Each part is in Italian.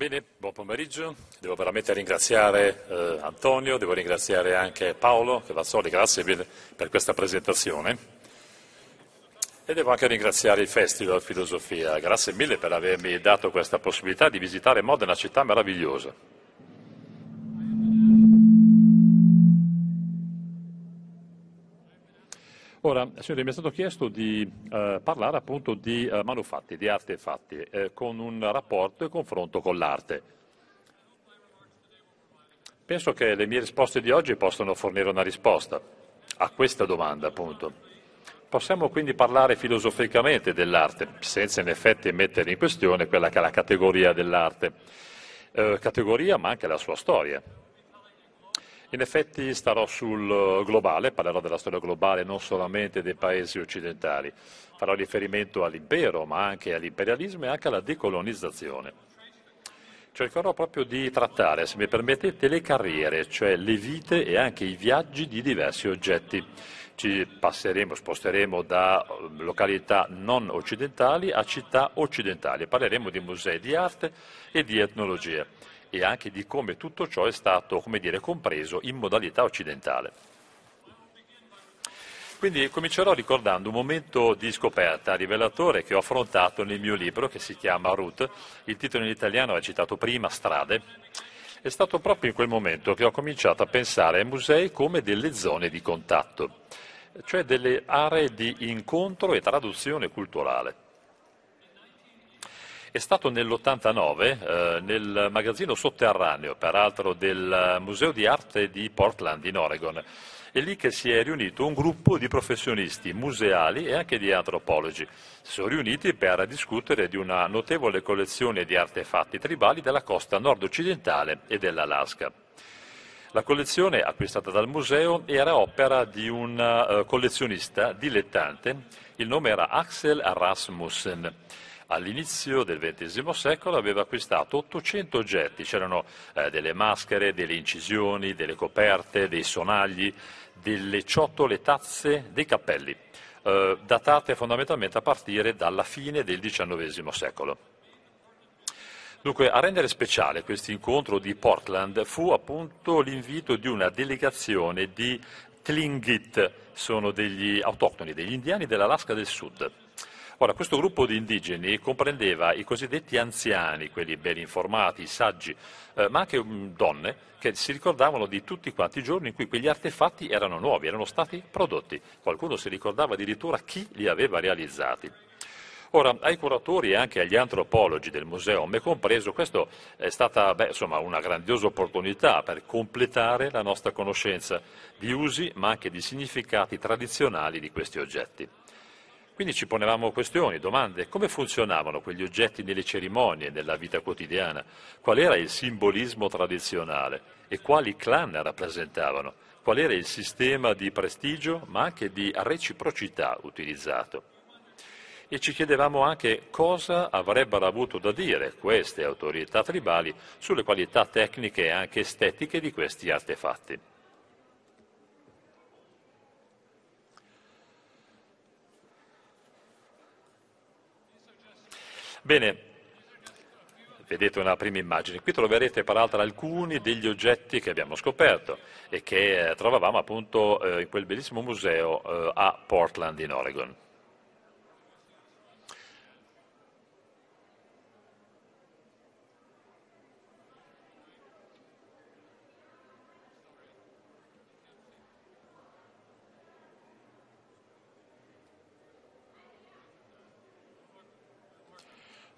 Bene, buon pomeriggio. Devo veramente ringraziare eh, Antonio, devo ringraziare anche Paolo Cavazzoli, grazie per questa presentazione. E devo anche ringraziare il Festival Filosofia, grazie mille per avermi dato questa possibilità di visitare Modena, città meravigliosa. Ora, signori, mi è stato chiesto di eh, parlare appunto di eh, manufatti, di artefatti, eh, con un rapporto e confronto con l'arte. Penso che le mie risposte di oggi possano fornire una risposta a questa domanda, appunto. Possiamo quindi parlare filosoficamente dell'arte, senza in effetti mettere in questione quella che è la categoria dell'arte, eh, categoria ma anche la sua storia. In effetti starò sul globale, parlerò della storia globale non solamente dei paesi occidentali, farò riferimento all'impero, ma anche all'imperialismo e anche alla decolonizzazione. Cercherò proprio di trattare, se mi permettete, le carriere, cioè le vite e anche i viaggi di diversi oggetti. Ci passeremo, sposteremo da località non occidentali a città occidentali. Parleremo di musei di arte e di etnologia e anche di come tutto ciò è stato dire, compreso in modalità occidentale. Quindi comincerò ricordando un momento di scoperta rivelatore che ho affrontato nel mio libro che si chiama Route, il titolo in italiano è citato prima, Strade. È stato proprio in quel momento che ho cominciato a pensare ai musei come delle zone di contatto, cioè delle aree di incontro e traduzione culturale. È stato nell'89 eh, nel magazzino sotterraneo, peraltro del Museo di Arte di Portland in Oregon. È lì che si è riunito un gruppo di professionisti museali e anche di antropologi. Si sono riuniti per discutere di una notevole collezione di artefatti tribali della costa nord-occidentale e dell'Alaska. La collezione acquistata dal museo era opera di un uh, collezionista dilettante, il nome era Axel Rasmussen all'inizio del XX secolo aveva acquistato 800 oggetti, c'erano eh, delle maschere, delle incisioni, delle coperte, dei sonagli, delle ciotole, tazze, dei cappelli, eh, datate fondamentalmente a partire dalla fine del XIX secolo. Dunque, a rendere speciale questo incontro di Portland fu appunto l'invito di una delegazione di Tlingit, sono degli autoctoni, degli indiani dell'Alaska del Sud. Ora, questo gruppo di indigeni comprendeva i cosiddetti anziani, quelli ben informati, saggi, eh, ma anche um, donne che si ricordavano di tutti quanti i giorni in cui quegli artefatti erano nuovi, erano stati prodotti. Qualcuno si ricordava addirittura chi li aveva realizzati. Ora, ai curatori e anche agli antropologi del museo, me compreso, questa è stata beh, insomma, una grandiosa opportunità per completare la nostra conoscenza di usi ma anche di significati tradizionali di questi oggetti. Quindi ci ponevamo questioni, domande, come funzionavano quegli oggetti nelle cerimonie, nella vita quotidiana, qual era il simbolismo tradizionale e quali clan rappresentavano, qual era il sistema di prestigio ma anche di reciprocità utilizzato. E ci chiedevamo anche cosa avrebbero avuto da dire queste autorità tribali sulle qualità tecniche e anche estetiche di questi artefatti. Bene, vedete una prima immagine. Qui troverete peraltro alcuni degli oggetti che abbiamo scoperto e che eh, trovavamo appunto eh, in quel bellissimo museo eh, a Portland in Oregon.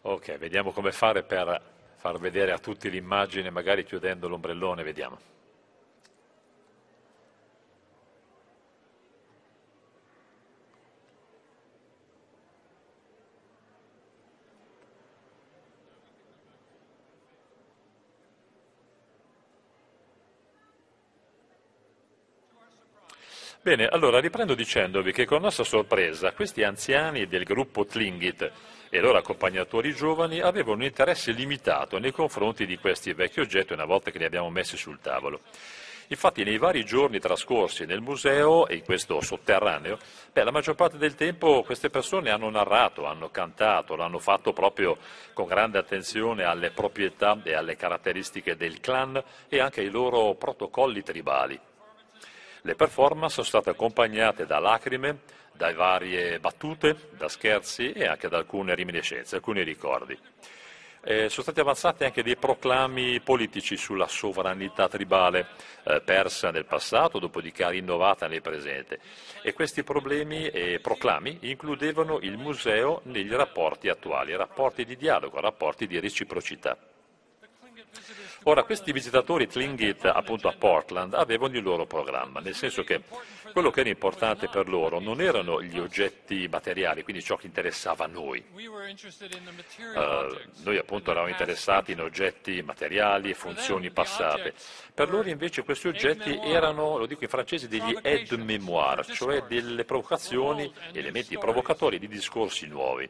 Ok, vediamo come fare per far vedere a tutti l'immagine, magari chiudendo l'ombrellone, vediamo. Bene, allora riprendo dicendovi che con nostra sorpresa questi anziani del gruppo Tlingit e i loro accompagnatori giovani avevano un interesse limitato nei confronti di questi vecchi oggetti una volta che li abbiamo messi sul tavolo. Infatti nei vari giorni trascorsi nel museo e in questo sotterraneo, beh, la maggior parte del tempo queste persone hanno narrato, hanno cantato, l'hanno fatto proprio con grande attenzione alle proprietà e alle caratteristiche del clan e anche ai loro protocolli tribali. Le performance sono state accompagnate da lacrime, da varie battute, da scherzi e anche da alcune reminiscenze, alcuni ricordi. Eh, sono stati avanzati anche dei proclami politici sulla sovranità tribale eh, persa nel passato, dopodiché rinnovata nel presente. E questi problemi e proclami includevano il museo negli rapporti attuali, rapporti di dialogo, rapporti di reciprocità. Ora, questi visitatori Tlingit appunto a Portland avevano il loro programma, nel senso che quello che era importante per loro non erano gli oggetti materiali, quindi ciò che interessava a noi. Uh, noi appunto eravamo interessati in oggetti materiali e funzioni passate. Per loro invece questi oggetti erano, lo dico in francese, degli aide-mémoire, cioè delle provocazioni, elementi provocatori di discorsi nuovi.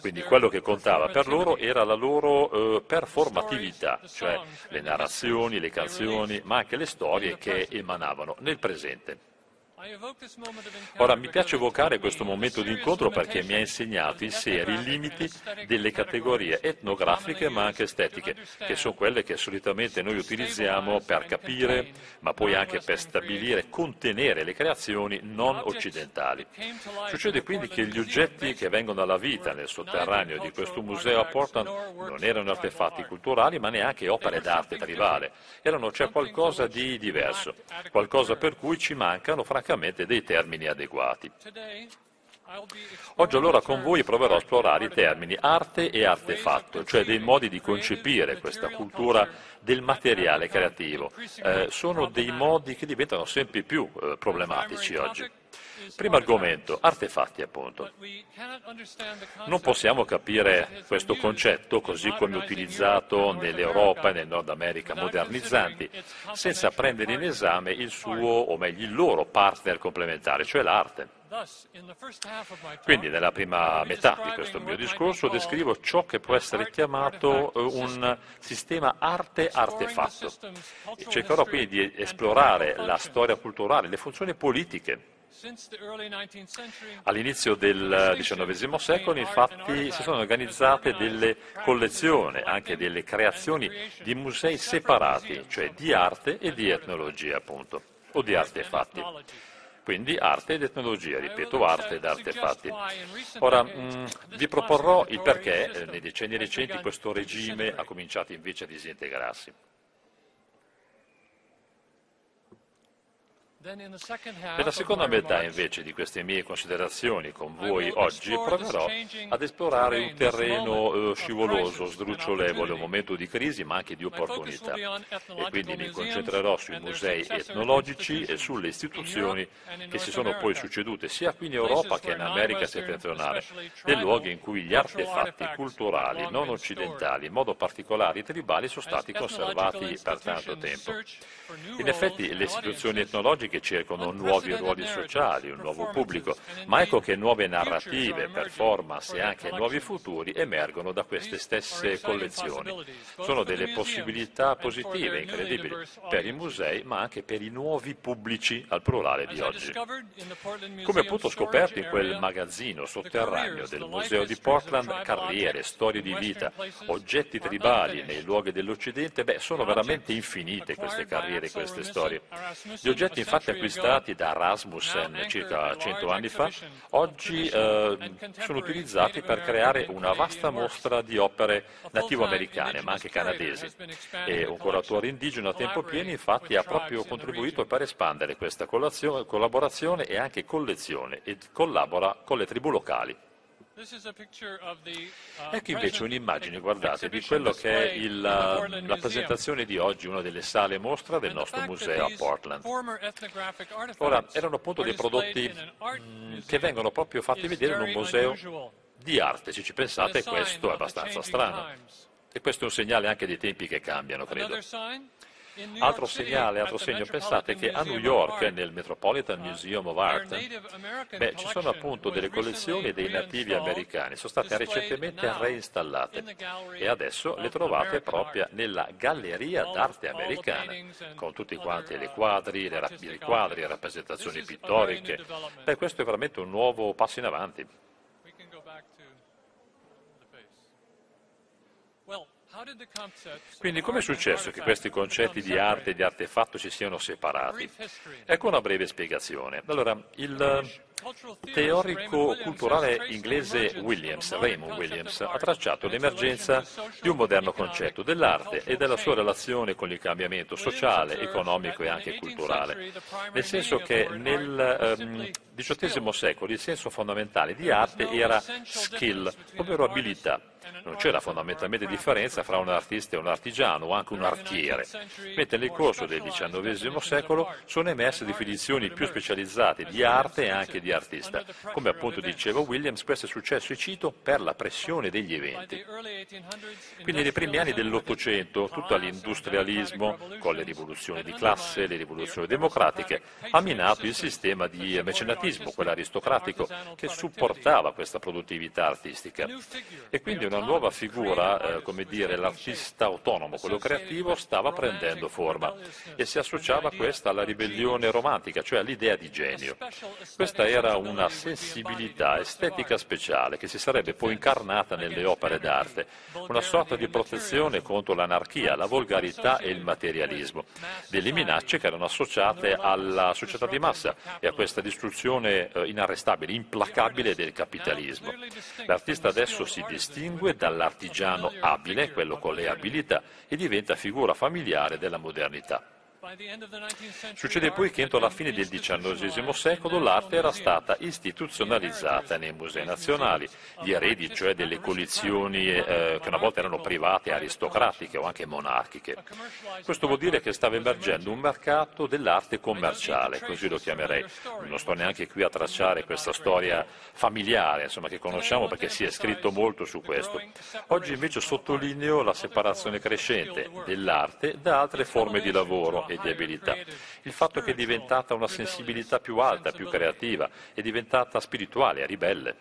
Quindi quello che contava per loro era la loro uh, performatività, cioè le narrazioni, le canzoni, ma anche le storie che emanavano nel presente. Ora mi piace evocare questo momento di incontro perché mi ha insegnato in serie i limiti delle categorie etnografiche ma anche estetiche, che sono quelle che solitamente noi utilizziamo per capire, ma poi anche per stabilire e contenere le creazioni non occidentali. Succede quindi che gli oggetti che vengono alla vita nel sotterraneo di questo museo a Portland non erano artefatti culturali ma neanche opere d'arte tribale, erano cioè qualcosa di diverso, qualcosa per cui ci mancano francamente francamente dei termini adeguati. Oggi allora con voi proverò a esplorare i termini arte e artefatto, cioè dei modi di concepire questa cultura del materiale creativo. Eh, sono dei modi che diventano sempre più eh, problematici oggi. Primo argomento, artefatti appunto. Non possiamo capire questo concetto così come utilizzato nell'Europa e nel Nord America modernizzanti, senza prendere in esame il suo, o meglio il loro partner complementare, cioè l'arte. Quindi nella prima metà di questo mio discorso descrivo ciò che può essere chiamato eh, un sistema arte-artefatto. Cercherò quindi di esplorare la storia culturale, le funzioni politiche All'inizio del XIX secolo infatti si sono organizzate delle collezioni, anche delle creazioni di musei separati, cioè di arte e di etnologia appunto, o di artefatti. Quindi arte ed etnologia, ripeto, arte ed artefatti. Ora, mh, mm, vi proporrò il perché eh, nei decenni recenti questo regime ha cominciato invece a disintegrarsi. Nella seconda metà invece di queste mie considerazioni con voi oggi proverò ad esplorare un terreno eh, scivoloso, sdrucciolevole, un momento di crisi ma anche di opportunità. e quindi mi concentrerò sui musei etnologici e sulle istituzioni che si sono poi succedute sia qui in Europa che in America settentrionale, dei luoghi in cui gli artefatti culturali non occidentali, in modo particolare i tribali, sono stati conservati per tanto tempo. In effetti le istituzioni etnologiche che cercano nuovi ruoli sociali, un nuovo pubblico, ma ecco che nuove narrative, performance e anche nuovi futuri emergono da queste stesse collezioni. Sono delle possibilità positive, incredibili, per i musei ma anche per i nuovi pubblici al plurale di oggi. Come appunto scoperto in quel magazzino sotterraneo del Museo di Portland, carriere, storie di vita, oggetti tribali nei luoghi dell'Occidente, beh, sono veramente infinite queste carriere, queste storie. Gli oggetti infatti stati acquistati da Rasmussen circa 100 anni fa, oggi eh, sono utilizzati per creare una vasta mostra di opere nativo-americane, ma anche canadesi. E un curatore indigeno a tempo pieno infatti ha proprio contribuito per espandere questa collaborazione e anche collezione e collabora con le tribù locali. Uh, ecco invece un'immagine, guardate, di quello che è il, la, presentazione di oggi, una delle sale mostra del nostro museo a Portland. Ora, erano appunto dei prodotti mh, che vengono proprio fatti vedere in un museo di arte, se ci pensate questo è abbastanza strano. E questo è un segnale anche dei tempi che cambiano, credo. Altro segnale, altro segno, pensate che a New York, nel Metropolitan Museum of Art, beh, ci sono appunto delle collezioni dei nativi americani, sono state recentemente reinstallate e adesso le trovate proprio nella Galleria d'arte americana, con tutti quanti le quadri, le, i quadri, le rappresentazioni pittoriche. Beh, questo è veramente un nuovo passo in avanti. Quindi come è successo che questi concetti di arte e di artefatto si siano separati? Ecco una breve spiegazione. Allora, il teorico culturale inglese Williams, Raymond Williams, ha tracciato l'emergenza di un moderno concetto dell'arte e della sua relazione con il cambiamento sociale, economico e anche culturale. Nel senso che nel um, XVIII secolo il senso fondamentale di arte era skill, ovvero abilità. non c'era fondamentalmente differenza fra un artista e un artigiano o anche un artiere, mentre nel corso del XIX secolo sono emerse definizioni più specializzate di arte e anche di artista. Come appunto diceva Williams, questo è successo, e cito, per la pressione degli eventi. Quindi nei primi anni dell'Ottocento tutto l'industrialismo, con le rivoluzioni di classe, le rivoluzioni democratiche, ha minato il sistema di mecenatismo, quello aristocratico, che supportava questa produttività artistica. E quindi una nuova figura, eh, come dire, l'artista autonomo, quello creativo, stava prendendo forma e si associava questa alla ribellione romantica, cioè all'idea di genio. Questa era una sensibilità estetica speciale che si sarebbe poi incarnata nelle opere d'arte, una sorta di protezione contro l'anarchia, la volgarità e il materialismo, delle minacce che erano associate alla società di massa e a questa distruzione eh, inarrestabile, implacabile del capitalismo. L'artista adesso si distingue da dall'artigiano abile, quello con le abilità, e diventa figura familiare della modernità. Succede poi che entro la fine del XIX secolo l'arte era stata istituzionalizzata nei musei nazionali, gli eredi cioè delle collezioni eh, che una volta erano private, aristocratiche o anche monarchiche. Questo vuol dire che stava emergendo un mercato dell'arte commerciale, così lo chiamerei. Non sto neanche qui a tracciare questa storia familiare, insomma, che conosciamo perché si è scritto molto su questo. Oggi invece sottolineo la separazione crescente dell'arte da altre forme di lavoro di abilità. Il fatto che è diventata una sensibilità più alta, più creativa, è diventata spirituale, ribelle.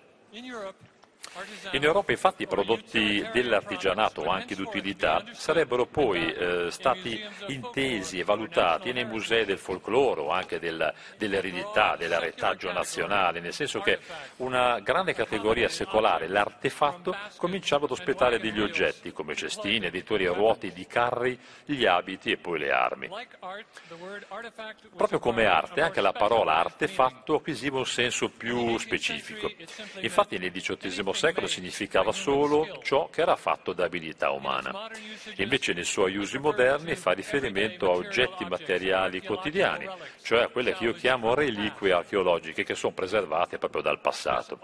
In Europa infatti i prodotti dell'artigianato o anche d'utilità sarebbero poi eh, stati intesi e valutati nei musei del folklore o anche del, dell'eredità, dell'arretaggio nazionale, nel senso che una grande categoria secolare, l'artefatto, cominciava ad ospitare degli oggetti come cestine, editori a ruote di carri, gli abiti e poi le armi. Proprio come arte, anche la parola artefatto acquisiva un senso più specifico. Infatti nel XVIII secolo significava solo ciò che era fatto da abilità umana. Invece nei suoi usi moderni fa riferimento a oggetti materiali quotidiani, cioè a quelle che io chiamo reliquie archeologiche che sono preservate proprio dal passato.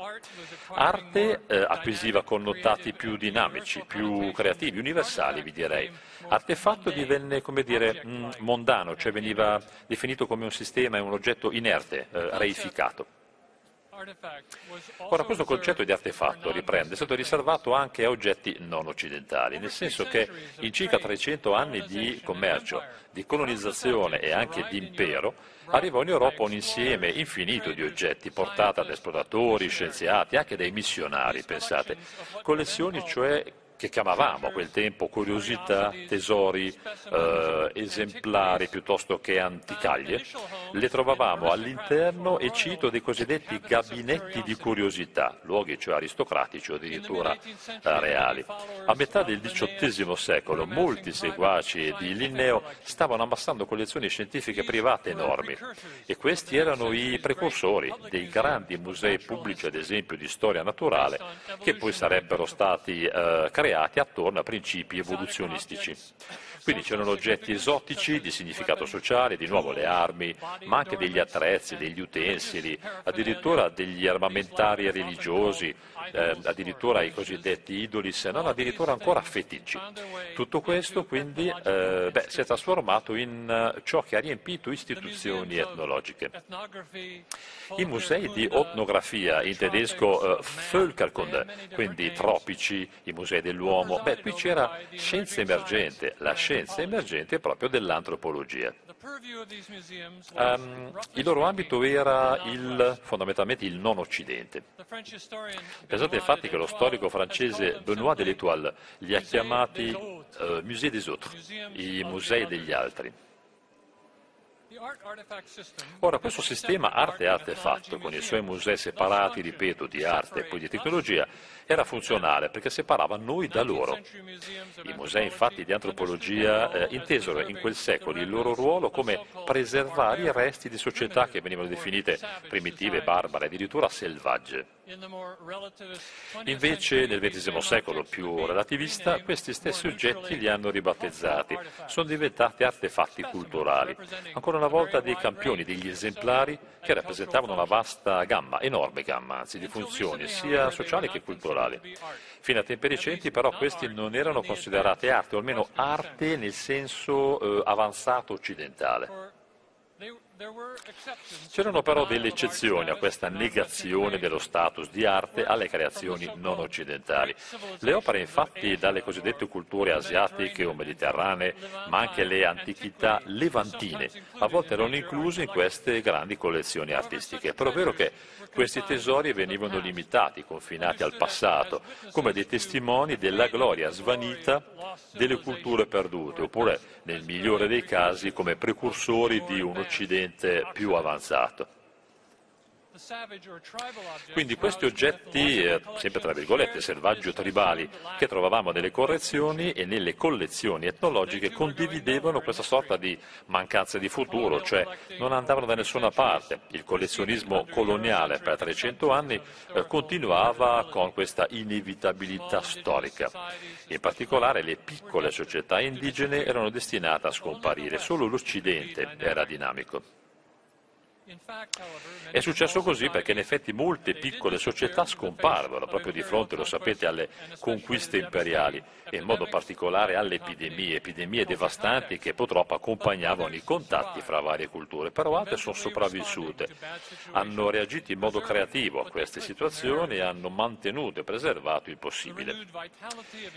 Arte eh, acquisiva connotati più dinamici, più creativi, universali vi direi. Artefatto divenne, come dire, mondano, cioè veniva definito come un sistema un oggetto inerte, eh, reificato. Ora, questo concetto di artefatto, riprende, è stato riservato anche a oggetti non occidentali, nel senso che in circa 300 anni di commercio, di colonizzazione e anche di impero, arrivò in Europa un insieme infinito di oggetti portati da esploratori, scienziati, anche dai missionari, pensate, collezioni cioè che chiamavamo a quel tempo curiosità, tesori, eh, esemplari piuttosto che anticaglie, le trovavamo all'interno, e cito, dei cosiddetti gabinetti di curiosità, luoghi cioè aristocratici o addirittura eh, reali. A metà del XVIII secolo molti seguaci di Linneo stavano ammassando collezioni scientifiche private enormi e questi erano i precursori dei grandi musei pubblici, ad esempio di storia naturale, che poi sarebbero stati eh, creati creati attorno a principi evoluzionistici. Quindi c'erano oggetti esotici di significato sociale, di nuovo le armi, ma anche degli attrezzi, degli utensili, addirittura degli armamentari religiosi, eh, addirittura i cosiddetti idoli, se non addirittura ancora feticci. Tutto questo quindi eh, beh, si è trasformato in uh, ciò che ha riempito istituzioni etnologiche. I musei di etnografia, in tedesco uh, Völkerkunde, quindi tropici, i musei del dell'uomo? Beh, qui c'era scienza emergente, la scienza emergente proprio dell'antropologia. Um, il loro ambito era il, fondamentalmente il non occidente. Pensate infatti che lo storico francese Benoît de l'Étoile li ha chiamati uh, musée des autres, i musei degli altri. Ora, questo sistema arte-artefatto, con i suoi musei separati, ripeto, di arte e poi di tecnologia, era funzionale perché separava noi da loro. I musei infatti di antropologia eh, intesero in quel secolo il loro ruolo come preservare i resti di società che venivano definite primitive, barbare, addirittura selvagge. Invece nel XX secolo più relativista questi stessi oggetti li hanno ribattezzati, sono diventati artefatti culturali, ancora una volta dei campioni, degli esemplari che rappresentavano una vasta gamma, enorme gamma anzi, di funzioni sia sociali che culturali. Fino a tempi recenti però questi non erano considerati arte, o almeno arte nel senso eh, avanzato occidentale. C'erano però delle eccezioni a questa negazione dello status di arte alle creazioni non occidentali. Le opere infatti dalle cosiddette culture asiatiche o mediterranee, ma anche le antichità levantine, a volte erano incluse in queste grandi collezioni artistiche. Però è vero che questi tesori venivano limitati, confinati al passato, come dei testimoni della gloria svanita delle culture perdute, oppure, nel migliore dei casi, come precursori di un Occidente più avanzato. Quindi questi oggetti, eh, sempre tra virgolette, selvaggi o tribali, che trovavamo nelle correzioni e nelle collezioni etnologiche, condividevano questa sorta di mancanza di futuro, cioè non andavano da nessuna parte. Il collezionismo coloniale per 300 anni eh, continuava con questa inevitabilità storica. In particolare le piccole società indigene erano destinate a scomparire, solo l'Occidente era dinamico. È successo così perché in effetti molte piccole società scomparvero proprio di fronte, lo sapete, alle conquiste imperiali e in modo particolare alle epidemie, epidemie devastanti che purtroppo accompagnavano i contatti fra varie culture, però altre sono sopravvissute, hanno reagito in modo creativo a queste situazioni e hanno mantenuto e preservato il possibile.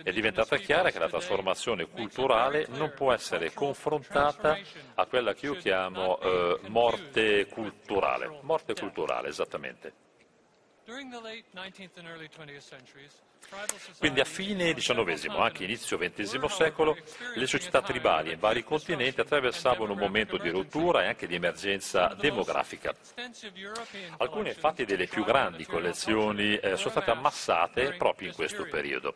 È diventata chiara che la trasformazione culturale non può essere confrontata a quella che io chiamo eh, morte culturale culturale, morte culturale, esattamente. Quindi a fine XIX, anche inizio XX secolo, le società tribali in vari continenti attraversavano un momento di rottura e anche di emergenza demografica. Alcune infatti delle più grandi collezioni eh, sono state ammassate proprio in questo periodo.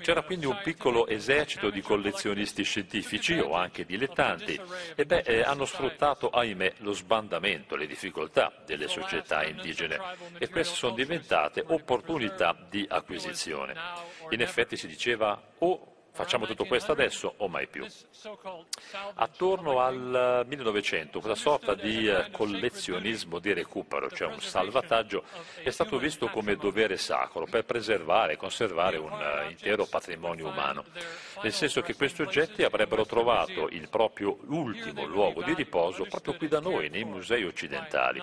C'era quindi un piccolo esercito di collezionisti scientifici o anche dilettanti. e beh, eh, hanno sfruttato, ahimè, lo sbandamento, le difficoltà delle società indigene. e queste sono diventate opportunità di acquisizione. In effetti si diceva o Facciamo tutto questo adesso o mai più? Attorno al 1900 questa sorta di eh, collezionismo di recupero, cioè un salvataggio, è stato visto come dovere sacro per preservare e conservare un eh, intero patrimonio umano, nel senso che questi oggetti avrebbero trovato il proprio ultimo luogo di riposo proprio qui da noi, nei musei occidentali.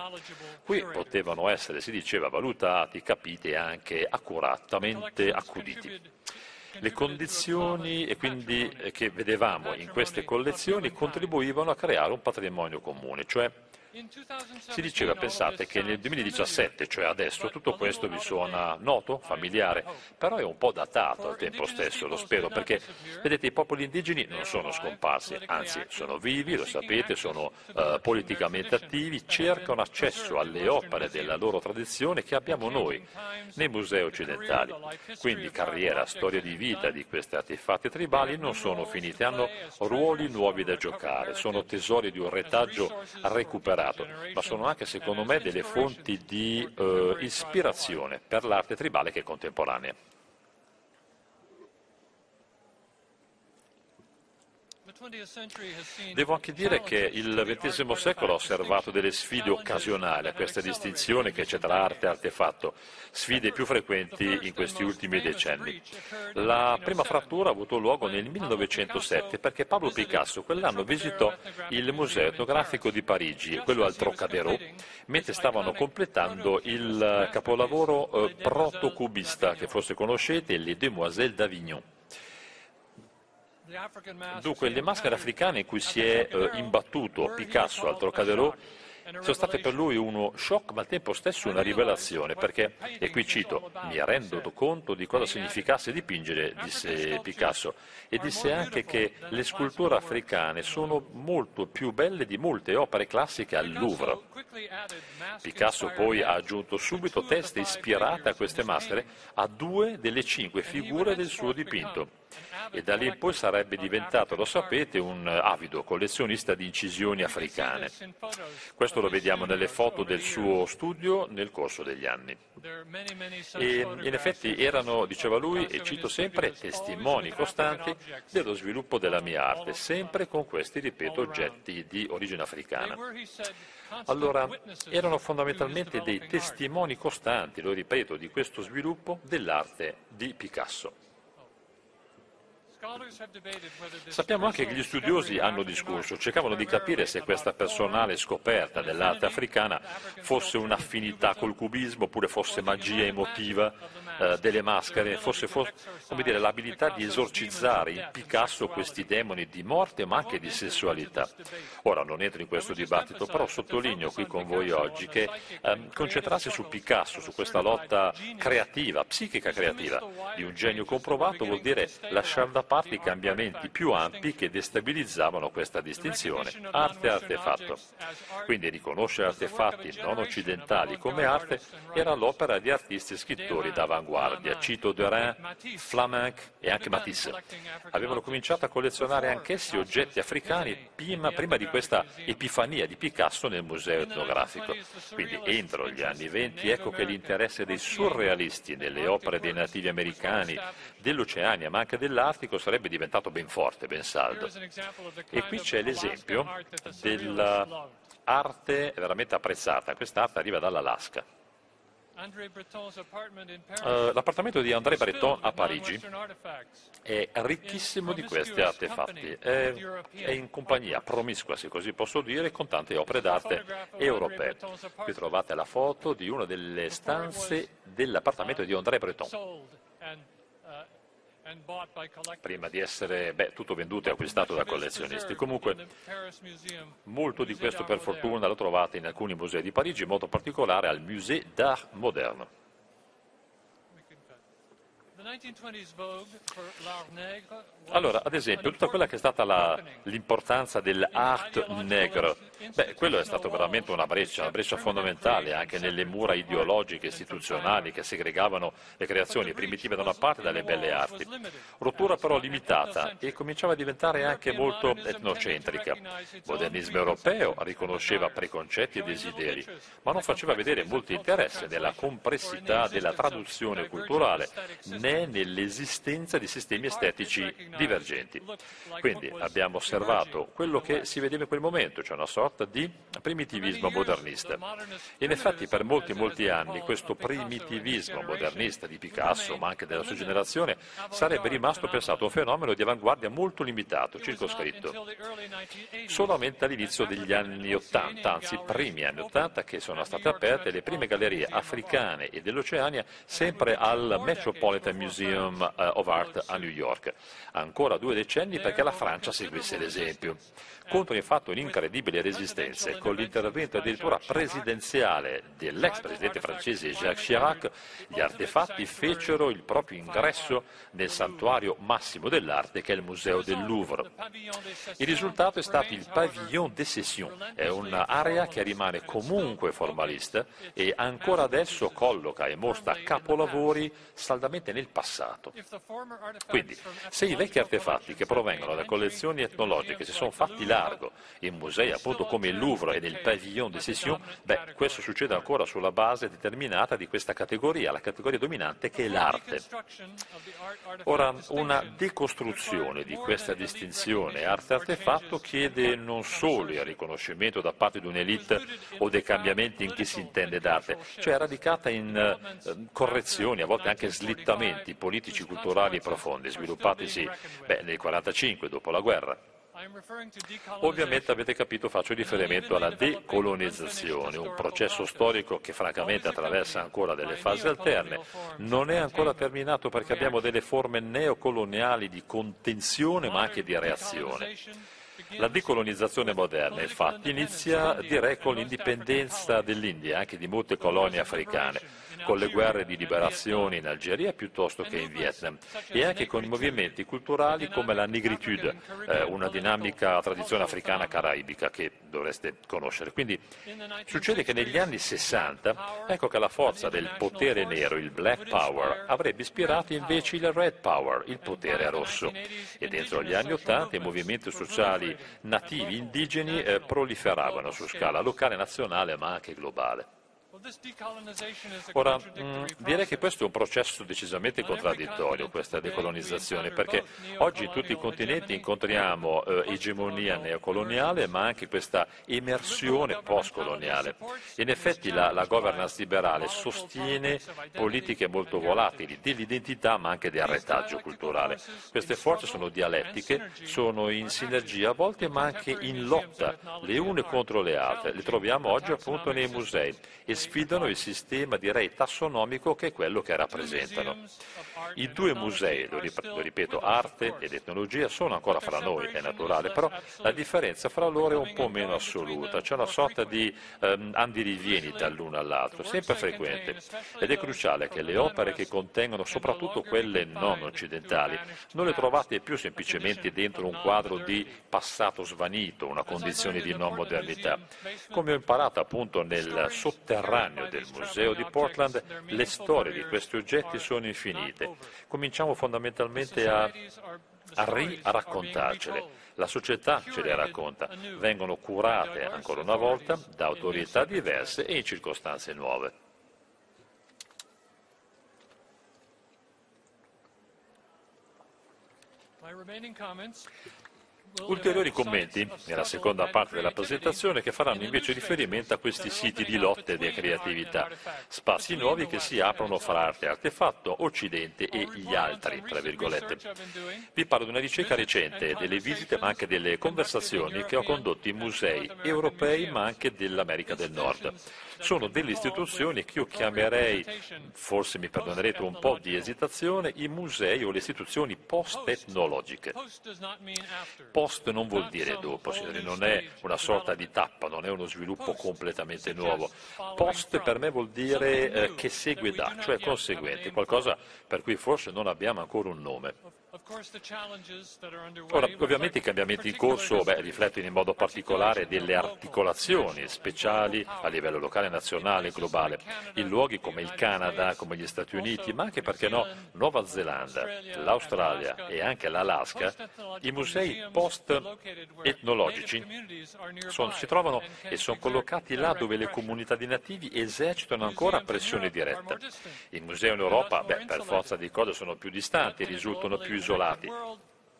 Qui potevano essere, si diceva, valutati, capiti e anche accuratamente accuditi. Le condizioni eh, che vedevamo in queste collezioni contribuivano a creare un patrimonio comune, cioè si diceva, pensate, che nel 2017, cioè adesso, tutto questo vi suona noto, familiare, però è un po' datato al tempo stesso, lo spero, perché vedete i popoli indigeni non sono scomparsi, anzi sono vivi, lo sapete, sono uh, politicamente attivi, cercano accesso alle opere della loro tradizione che abbiamo noi nei musei occidentali. Quindi carriera, storia di vita di questi artefatti tribali non sono finite, hanno ruoli nuovi da giocare, sono tesori di un retaggio recuperato passato, ma sono anche secondo me delle fonti di eh, ispirazione per l'arte tribale che è contemporanea. Devo anche dire che il XX secolo ha osservato delle sfide occasionali a questa distinzione che c'è tra arte e artefatto, sfide più frequenti in questi ultimi decenni. La prima frattura ha avuto luogo nel 1907 perché Pablo Picasso quell'anno visitò il Museo etnografico di Parigi, quello al Trocadero, mentre stavano completando il capolavoro eh, protocubista che forse conoscete, Les Demoiselles d'Avignon. Dunque, le maschere africane in cui si è eh, imbattuto Picasso al Trocadero sono state per lui uno shock ma al tempo stesso una rivelazione perché, e qui cito, mi rendo conto di cosa significasse dipingere, disse Picasso, e disse anche che le sculture africane sono molto più belle di molte opere classiche al Louvre. Picasso poi ha aggiunto subito teste ispirate a queste maschere a due delle cinque figure del suo dipinto e da lì in poi sarebbe diventato, lo sapete, un avido collezionista di incisioni africane. Questo lo vediamo nelle foto del suo studio nel corso degli anni. E in effetti erano, diceva lui, e cito sempre, testimoni costanti dello sviluppo della mia arte, sempre con questi, ripeto, oggetti di origine africana. Allora, erano fondamentalmente dei testimoni costanti, lo ripeto, di questo sviluppo dell'arte di Picasso. Sappiamo anche che gli studiosi hanno discusso, cercavano di capire se questa personale scoperta dell'arte africana fosse un'affinità col cubismo oppure fosse magia emotiva eh, delle maschere, fosse, fosse dire, l'abilità di esorcizzare in Picasso questi demoni di morte ma anche di sessualità. Ora non entro in questo dibattito, però sottolineo qui con voi oggi che eh, concentrarsi su Picasso, su questa lotta creativa, psichica creativa di un genio comprovato vuol dire lasciare da parte i cambiamenti più ampi che destabilizzavano questa distinzione, arte e artefatto. Quindi riconoscere artefatti non occidentali come arte era l'opera di artisti e scrittori d'avanguardia all'avanguardia. Cito Derain, Flamenc e anche Matisse. Avevano cominciato a collezionare anch'essi oggetti africani prima, prima di questa epifania di Picasso nel museo etnografico. Quindi entro gli anni venti ecco che l'interesse dei surrealisti nelle opere dei nativi americani, dell'Oceania ma anche dell'Artico sarebbe diventato ben forte, ben saldo. E qui c'è l'esempio dell'arte veramente apprezzata. Quest'arte arriva dall'Alaska. Uh, l'appartamento di André Breton a Parigi è ricchissimo di questi artefatti, è, è, in compagnia promiscua, se così posso dire, con tante opere d'arte europee. Qui trovate la foto di una delle stanze dell'appartamento di André Breton prima di essere beh, tutto venduto e acquistato da collezionisti. Comunque, molto di questo per fortuna lo trovate in alcuni musei di Parigi, in modo particolare al Musée d'Art Moderne. Allora, ad esempio, tutta quella che è stata la, l'importanza dell'art negro, beh, quello è stato veramente una breccia, una breccia fondamentale anche nelle mura ideologiche, istituzionali che segregavano le creazioni primitive da una parte dalle belle arti. Rottura però limitata e cominciava a diventare anche molto etnocentrica. Il modernismo europeo riconosceva preconcetti e desideri, ma non faceva vedere molto interesse nella complessità della traduzione culturale né nell'esistenza di sistemi estetici divergenti. Quindi abbiamo osservato quello che si vedeva in quel momento, cioè una sorta di primitivismo modernista. In effetti per molti, molti anni questo primitivismo modernista di Picasso, ma anche della sua generazione, sarebbe rimasto pensato un fenomeno di avanguardia molto limitato, circoscritto. Solamente all'inizio degli anni Ottanta, anzi primi anni Ottanta, che sono state aperte le prime gallerie africane e dell'Oceania sempre al Metropolitan Museum Museum eh, of Art a New York. Ancora due decenni perché la Francia seguisse l'esempio. Contro infatti un'incredibile resistenza con l'intervento addirittura presidenziale dell'ex presidente francese Jacques Chirac, gli artefatti fecero il proprio ingresso nel santuario massimo dell'arte che è il Museo del Louvre. Il risultato è stato il Pavillon des Sessions, è un'area che rimane comunque formalista e ancora adesso colloca e mostra capolavori saldamente nel passato. Quindi, se i vecchi artefatti che provengono da collezioni etnologiche si sono fatti largo in musei appunto come il Louvre e nel Pavillon de Session, beh, questo succede ancora sulla base determinata di questa categoria, la categoria dominante che è l'arte. Ora, una decostruzione di questa distinzione arte-artefatto chiede non solo il riconoscimento da parte di un'elite o dei cambiamenti in chi si intende d'arte, cioè radicata in eh, correzioni, a volte anche slittamenti politici, culturali profondi, sviluppatisi beh, nel 1945, dopo la guerra. Ovviamente avete capito faccio riferimento alla decolonizzazione, un processo storico che francamente attraversa ancora delle fasi alterne, non è ancora terminato perché abbiamo delle forme neocoloniali di contenzione ma anche di reazione. La decolonizzazione moderna, infatti, inizia direi con l'indipendenza dell'India, anche di molte colonie africane con le guerre di liberazione in Algeria piuttosto che in Vietnam e anche con i movimenti culturali come la negritude, eh, una dinamica tradizione africana caraibica che dovreste conoscere. Quindi succede che negli anni 60 ecco che la forza del potere nero, il black power, avrebbe ispirato invece il red power, il potere rosso. E dentro gli anni 80 i movimenti sociali nativi indigeni eh, proliferavano su scala locale, nazionale ma anche globale. Ora, mh, mm, direi che questo è un processo decisamente contraddittorio, questa decolonizzazione, perché oggi in tutti i continenti incontriamo eh, egemonia neocoloniale, ma anche questa emersione postcoloniale. In effetti la, la governance liberale sostiene politiche molto volatili dell'identità, ma anche del retaggio culturale. Queste forze sono dialettiche, sono in sinergia a volte, ma anche in lotta le une contro le altre. Le troviamo oggi appunto nei musei e sfidano il sistema, direi, tassonomico che è quello che rappresentano. I due musei, lo, ripeto, arte ed etnologia, sono ancora fra noi, è naturale, però la differenza fra loro è un po' meno assoluta, c'è una sorta di ehm, andirivieni dall'uno all'altro, sempre frequente, ed è cruciale che le opere che contengono, soprattutto quelle non occidentali, non le trovate più semplicemente dentro un quadro di passato svanito, una condizione di non modernità. Come ho imparato appunto nel sotterraneo sotterraneo del Museo di Portland, le storie di questi oggetti sono infinite. Cominciamo fondamentalmente a, a, ri, a raccontarcele. La società ce le racconta, vengono curate ancora una volta da autorità diverse e in circostanze nuove. Ulteriori commenti nella seconda parte della presentazione che faranno invece riferimento a questi siti di lotte e creatività, spazi nuovi che si aprono fra arte e artefatto, Occidente e gli altri, tra virgolette. Vi parlo di una ricerca recente, delle visite ma anche delle conversazioni che ho condotto in musei europei ma anche dell'America del Nord sono delle istituzioni che io chiamerei, forse mi perdonerete un po' di esitazione, i musei o le istituzioni post-etnologiche. Post non vuol dire dopo, signori, non è una sorta di tappa, non è uno sviluppo completamente nuovo. Post per me vuol dire eh, che segue da, cioè conseguente, qualcosa per cui forse non abbiamo ancora un nome. Ora, ovviamente i cambiamenti in corso beh, riflettono in modo particolare delle articolazioni speciali a livello locale, nazionale e globale, in luoghi come il Canada, come gli Stati Uniti, ma anche, perché no, Nuova Zelanda, l'Australia e anche l'Alaska, i musei post-etnologici si trovano e sono collocati là dove le comunità di nativi esercitano ancora pressione diretta. I musei in Europa, beh, per forza di cose, sono più distanti, risultano più isolati isolati.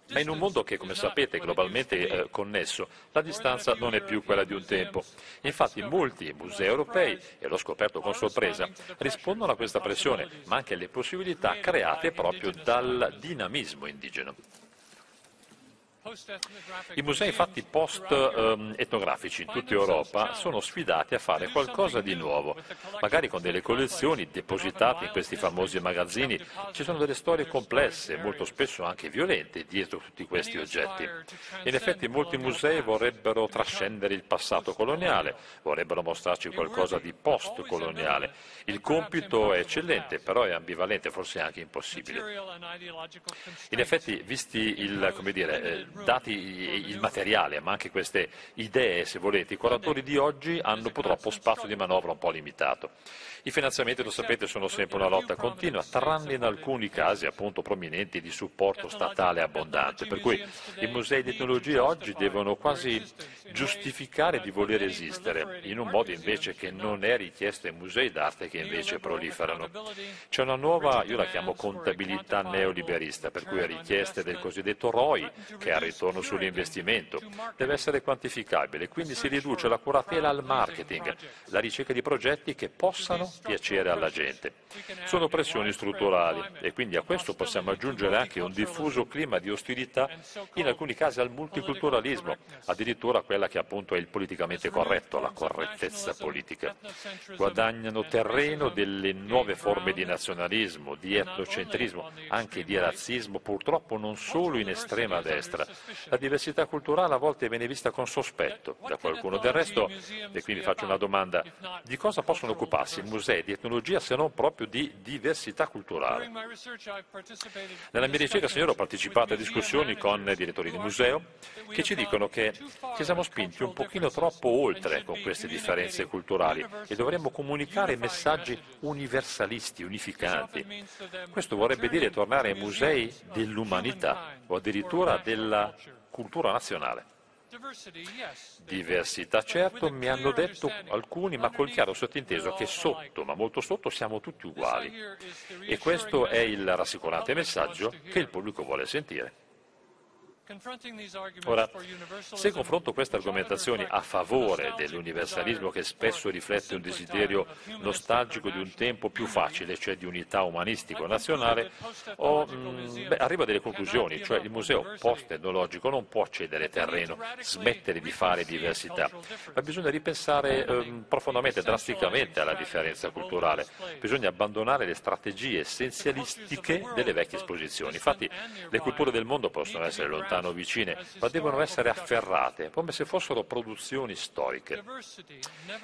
Ma in un mondo che, come sapete, è globalmente eh, connesso, la distanza non è più quella di un tempo. Infatti molti musei europei, e l'ho scoperto con sorpresa, rispondono a questa pressione, ma anche alle possibilità create proprio dal dinamismo indigeno. I musei infatti post-etnografici in tutta Europa sono sfidati a fare qualcosa di nuovo, magari con delle collezioni depositate in questi famosi magazzini. Ci sono delle storie complesse, molto spesso anche violente, dietro tutti questi oggetti. In effetti molti musei vorrebbero trascendere il passato coloniale, vorrebbero mostrarci qualcosa di post-coloniale. Il compito è eccellente, però è ambivalente, forse anche impossibile. In effetti, visti il, dire, dati il materiale, ma anche queste idee, se volete, i curatori di oggi hanno purtroppo spazio di manovra un po' limitato. I finanziamenti, lo sapete, sono sempre una lotta continua, tranne in alcuni casi appunto prominenti di supporto statale abbondante, per cui i musei di etnologia oggi devono quasi giustificare di voler esistere, in un modo invece che non è richiesto ai musei d'arte che invece proliferano. C'è una nuova, io la chiamo contabilità neoliberista, per cui richieste del cosiddetto ROI, che è ritorno sull'investimento, deve essere quantificabile, quindi si riduce la curatela al marketing, la ricerca di progetti che possano piacere alla gente. Sono pressioni strutturali e quindi a questo possiamo aggiungere anche un diffuso clima di ostilità, in alcuni casi al multiculturalismo, addirittura a quella che appunto è il politicamente corretto, la correttezza politica. Guadagnano terreno delle nuove forme di nazionalismo, di etnocentrismo, anche di razzismo, purtroppo non solo in estrema destra. La diversità culturale a volte viene vista con sospetto da qualcuno. Del resto, e quindi faccio una domanda, di cosa possono occuparsi i musei di etnologia se non proprio di diversità culturale? Nella mia ricerca, signore, ho partecipato a discussioni con direttori di museo che ci dicono che ci siamo spinti un pochino troppo oltre con queste differenze culturali e dovremmo comunicare messaggi universalisti, unificanti. Questo vorrebbe dire tornare ai musei dell'umanità o addirittura della cultura nazionale. Diversità, certo, mi hanno detto alcuni, ma col chiaro sottinteso che sotto, ma molto sotto, siamo tutti uguali. E questo è il rassicurante messaggio che il pubblico vuole sentire. Ora, se confronto queste argomentazioni a favore dell'universalismo che spesso riflette un desiderio nostalgico di un tempo più facile, cioè di unità umanistico-nazionale, mm, arrivo a delle conclusioni, cioè il museo post-etnologico non può cedere terreno, smettere di fare diversità, ma bisogna ripensare eh, profondamente, drasticamente alla differenza culturale, bisogna abbandonare le strategie essenzialistiche delle vecchie esposizioni. Infatti le culture del mondo possono essere lontane lontano vicine, ma devono essere afferrate, come se fossero produzioni storiche.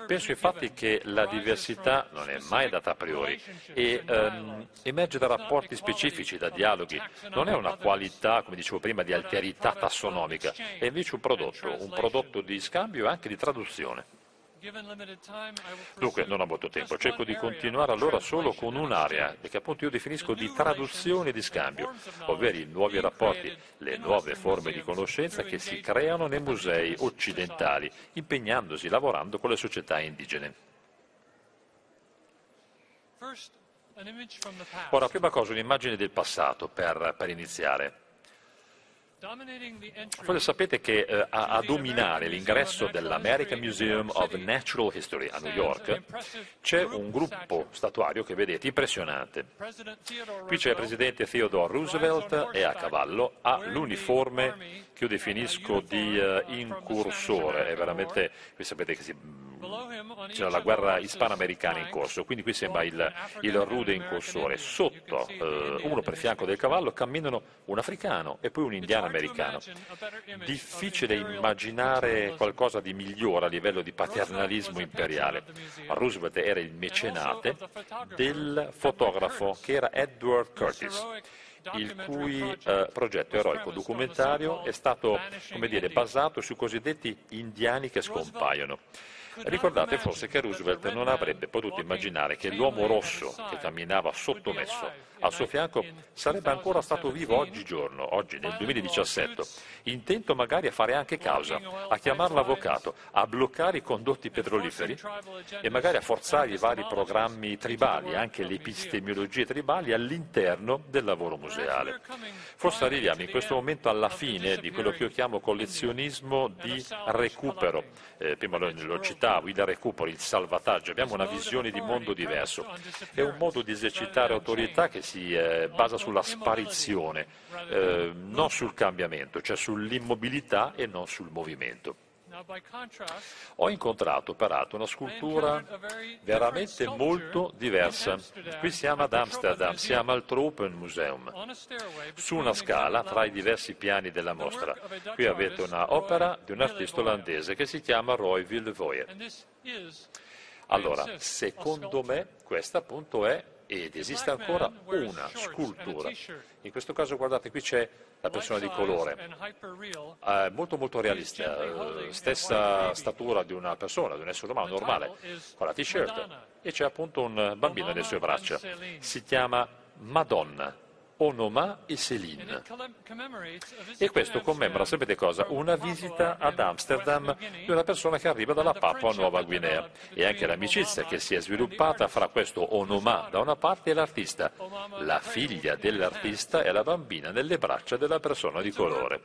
Penso infatti che la diversità non è mai data a priori e ehm, emerge da rapporti specifici, da dialoghi, non è una qualità, come dicevo prima, di alterità tassonomica, è invece un prodotto, un prodotto di scambio e anche di traduzione. Dunque, non ho molto tempo, cerco di continuare allora solo con un'area che appunto io definisco di traduzione e di scambio, ovvero i nuovi rapporti, le nuove forme di conoscenza che si creano nei musei occidentali, impegnandosi, lavorando con le società indigene. Ora, prima cosa, un'immagine del passato per, per iniziare. Voi sapete che eh, a, a, dominare l'ingresso dell'American Museum of Natural History a New York c'è un gruppo statuario che vedete impressionante. Qui c'è il presidente Theodore Roosevelt e a cavallo ha l'uniforme io definisco di uh, incursore, è veramente, voi sapete che si, c'era la guerra ispano-americana in corso, quindi qui sembra il, il rude incursore. Sotto, uh, uno per fianco del cavallo, camminano un africano e poi un indiano americano. Difficile immaginare qualcosa di migliore a livello di paternalismo imperiale. Roosevelt era il mecenate del fotografo che era Edward Curtis il cui eh, progetto eroico documentario è stato dire, basato sui cosiddetti indiani che scompaiono. Ricordate forse che Roosevelt non avrebbe potuto immaginare che l'uomo rosso che camminava sottomesso al suo fianco sarebbe ancora stato vivo oggigiorno, oggi nel 2017, intento magari a fare anche causa, a chiamare l'avvocato, a bloccare i condotti petroliferi e magari a forzare i vari programmi tribali, anche le epistemiologie tribali all'interno del lavoro museale. Forse arriviamo in questo momento alla fine di quello che io chiamo collezionismo di recupero. Eh, prima lo citavo, il recupero, il salvataggio. Abbiamo una visione di mondo diverso. È un modo di esercitare autorità che si eh, basa sulla sparizione, eh, non sul cambiamento, cioè sull'immobilità e non sul movimento. Ho incontrato peraltro una scultura veramente molto diversa. Qui siamo ad Amsterdam, siamo al Tropenmuseum, su una scala tra i diversi piani della mostra. Qui avete un'opera di un artista olandese che si chiama Roy Villevoye. Allora, secondo me, questa appunto è ed esiste ancora una scultura. In questo caso guardate qui c'è la persona di colore, eh, molto molto realista, eh, stessa statura di una persona, di un essere umano normale, con la t-shirt. E c'è appunto un bambino nelle sue braccia. Si chiama Madonna. Onoma e Céline. E questo commemora, sapete cosa? Una visita ad Amsterdam di una persona che arriva dalla Papua Nuova Guinea e anche l'amicizia che si è sviluppata fra questo Onoma da una parte e l'artista. La figlia dell'artista è la bambina nelle braccia della persona di colore.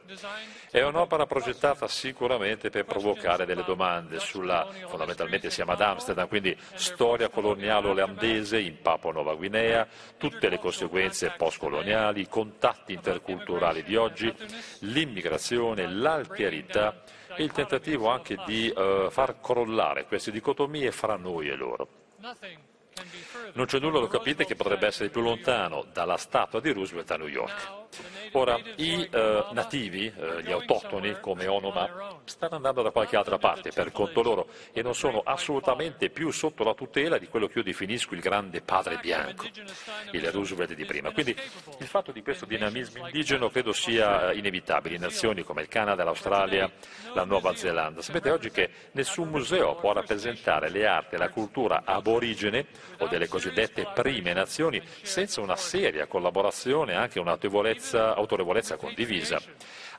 È un'opera progettata sicuramente per provocare delle domande sulla, fondamentalmente siamo ad Amsterdam, quindi storia coloniale olandese in Papua Nuova Guinea, tutte le conseguenze post-coloniali coloniali, i contatti interculturali di oggi, l'immigrazione, l'alterità e il tentativo anche di uh, far crollare queste dicotomie fra noi e loro. Non c'è nulla, lo capite, che potrebbe essere più lontano dalla statua di Roosevelt a New York. Ora, i eh, nativi, eh, gli autoctoni come Onoma, stanno andando da qualche altra parte per conto loro e non sono assolutamente più sotto la tutela di quello che io definisco il grande padre bianco, il Roosevelt di prima. Quindi il fatto di questo dinamismo indigeno credo sia eh, inevitabile in nazioni come il Canada, l'Australia, la Nuova Zelanda. Sapete oggi che nessun museo può rappresentare le arti e la cultura aborigene o delle cosiddette prime nazioni senza una seria collaborazione e anche un'autorevolezza autorevolezza condivisa.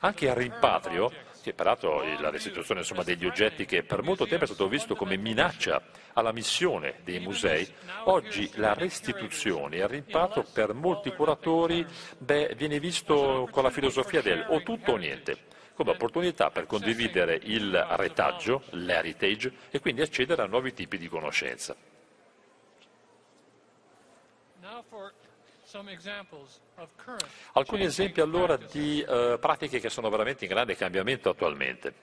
Anche al rimpatrio, che peraltro la restituzione insomma, degli oggetti che per molto tempo è stato visto come minaccia alla missione dei musei, oggi la restituzione e il rimpatrio per molti curatori beh, viene visto con la filosofia del o tutto o niente come opportunità per condividere il retaggio, l'heritage e quindi accedere a nuovi tipi di conoscenza. now for some examples. Alcuni esempi allora di uh, pratiche che sono veramente in grande cambiamento attualmente.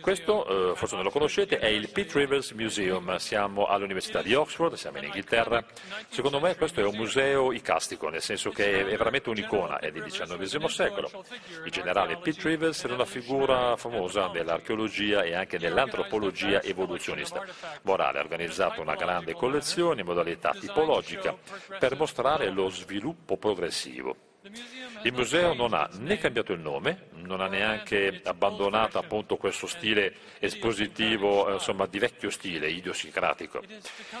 Questo, uh, forse non lo conoscete, è il Pitt Rivers Museum. Siamo all'Università di Oxford, siamo in Inghilterra. Secondo me questo è un museo icastico, nel senso che è veramente un'icona, è del XIX secolo. Il generale Pitt Rivers era una figura famosa nell'archeologia e anche nell'antropologia evoluzionista. Morale ha organizzato una grande collezione in modalità tipologica per mostrare lo sviluppo progressivo. Il museo non ha né cambiato il nome, non ha neanche abbandonato appunto questo stile espositivo, insomma di vecchio stile, idiosincratico.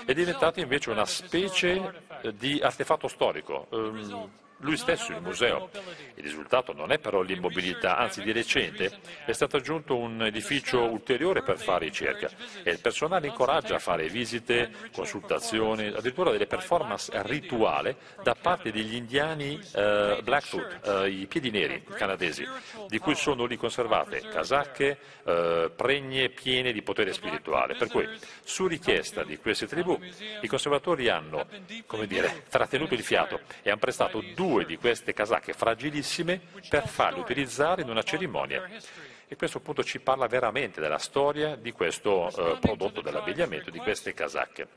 È diventato invece una specie di artefatto storico, ehm, lui stesso il museo. Il risultato non è però l'immobilità, anzi di recente è stato aggiunto un edificio ulteriore per fare ricerca e il personale incoraggia a fare visite, consultazioni, addirittura delle performance rituali da parte degli indiani eh, Blackfoot, eh, i piedi neri canadesi, di cui sono lì conservate casacche, eh, pregne piene di potere spirituale. Per cui, su richiesta di queste tribù, i conservatori hanno, come dire, trattenuto il fiato e hanno prestato due due di queste casacche fragilissime per farle utilizzare in una cerimonia e questo appunto ci parla veramente della storia di questo eh, prodotto dell'abbigliamento, di queste casacche.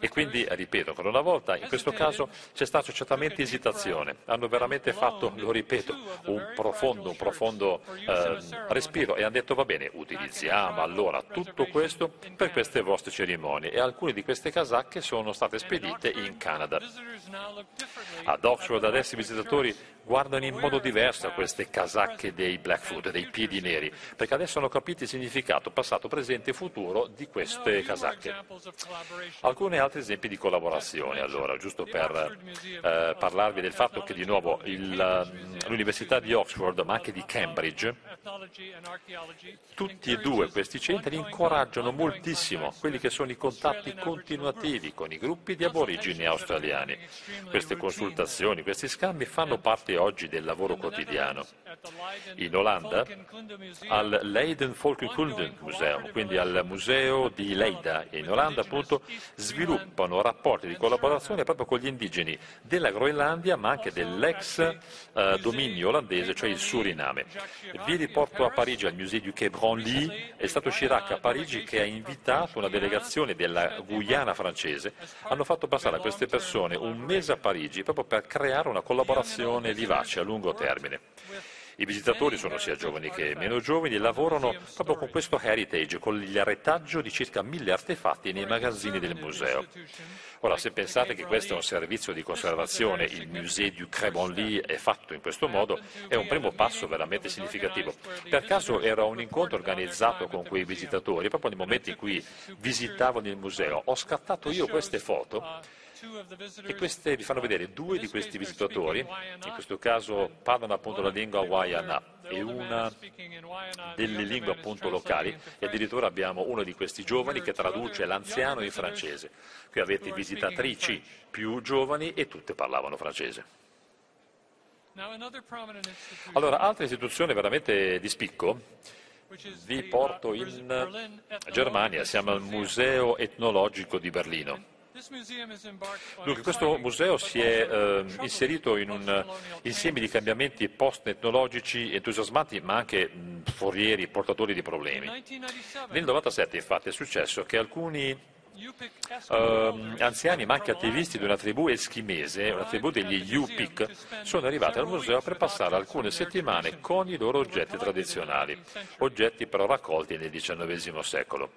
E quindi, ripeto ancora una volta, in questo caso c'è stata certamente esitazione, hanno veramente fatto, lo ripeto, un profondo, un profondo eh, respiro. E hanno detto va bene, utilizziamo allora tutto questo per queste vostre cerimonie. E alcune di queste casacche sono state spedite in Canada. Ad Oxford adesso i visitatori guardano in modo diverso a queste casacche dei Blackfoot, dei piedi neri, perché adesso hanno capito il significato passato, presente e futuro di queste casacche. Alcuni altri esempi di collaborazione, allora, giusto per eh, parlarvi del fatto che di nuovo il, mm, l'Università di Oxford, ma anche di Cambridge, tutti e due questi centri incoraggiano moltissimo quelli che sono i contatti continuativi con i gruppi di aborigini australiani. Queste consultazioni, questi scambi fanno parte oggi del lavoro quotidiano. In Olanda, al Leiden Volkenkunde Museum, quindi al museo di Leida in Olanda, appunto, sviluppano rapporti di collaborazione proprio con gli indigeni della Groenlandia, ma anche dell'ex eh, dominio olandese, cioè il Suriname. Vi riporto a Parigi al Musée du Quai Branly, è stato Chirac a Parigi che ha invitato una delegazione della Guyana francese, hanno fatto passare a queste persone un mese a Parigi proprio per creare una collaborazione vivace a lungo termine. I visitatori sono sia giovani che meno giovani e lavorano proprio con questo heritage, con il retaggio di circa mille artefatti nei magazzini del museo. Ora, se pensate che questo è un servizio di conservazione, il Musée du Crémonly è fatto in questo modo, è un primo passo veramente significativo. Per caso era un incontro organizzato con quei visitatori, proprio nel momento in cui visitavano il museo. Ho scattato io queste foto e queste vi fanno vedere due di questi visitatori, in questo caso parlano appunto la lingua Wayana e una delle lingue appunto locali. e addirittura abbiamo uno di questi giovani che traduce l'anziano in francese. Qui avete visitatrici più giovani e tutte parlavano francese. Allora, altra istituzione veramente di spicco vi porto in Germania, siamo al Museo etnologico di Berlino. Dunque, questo museo si è eh, inserito in un insieme di cambiamenti post-etnologici entusiasmanti, ma anche mh, forieri, portatori di problemi. Nel 1997, infatti, è successo che alcuni Uh, anziani ma anche attivisti di una tribù eschimese, una tribù degli Yupik, sono arrivati al museo per passare alcune settimane con i loro oggetti tradizionali, oggetti però raccolti nel XIX secolo.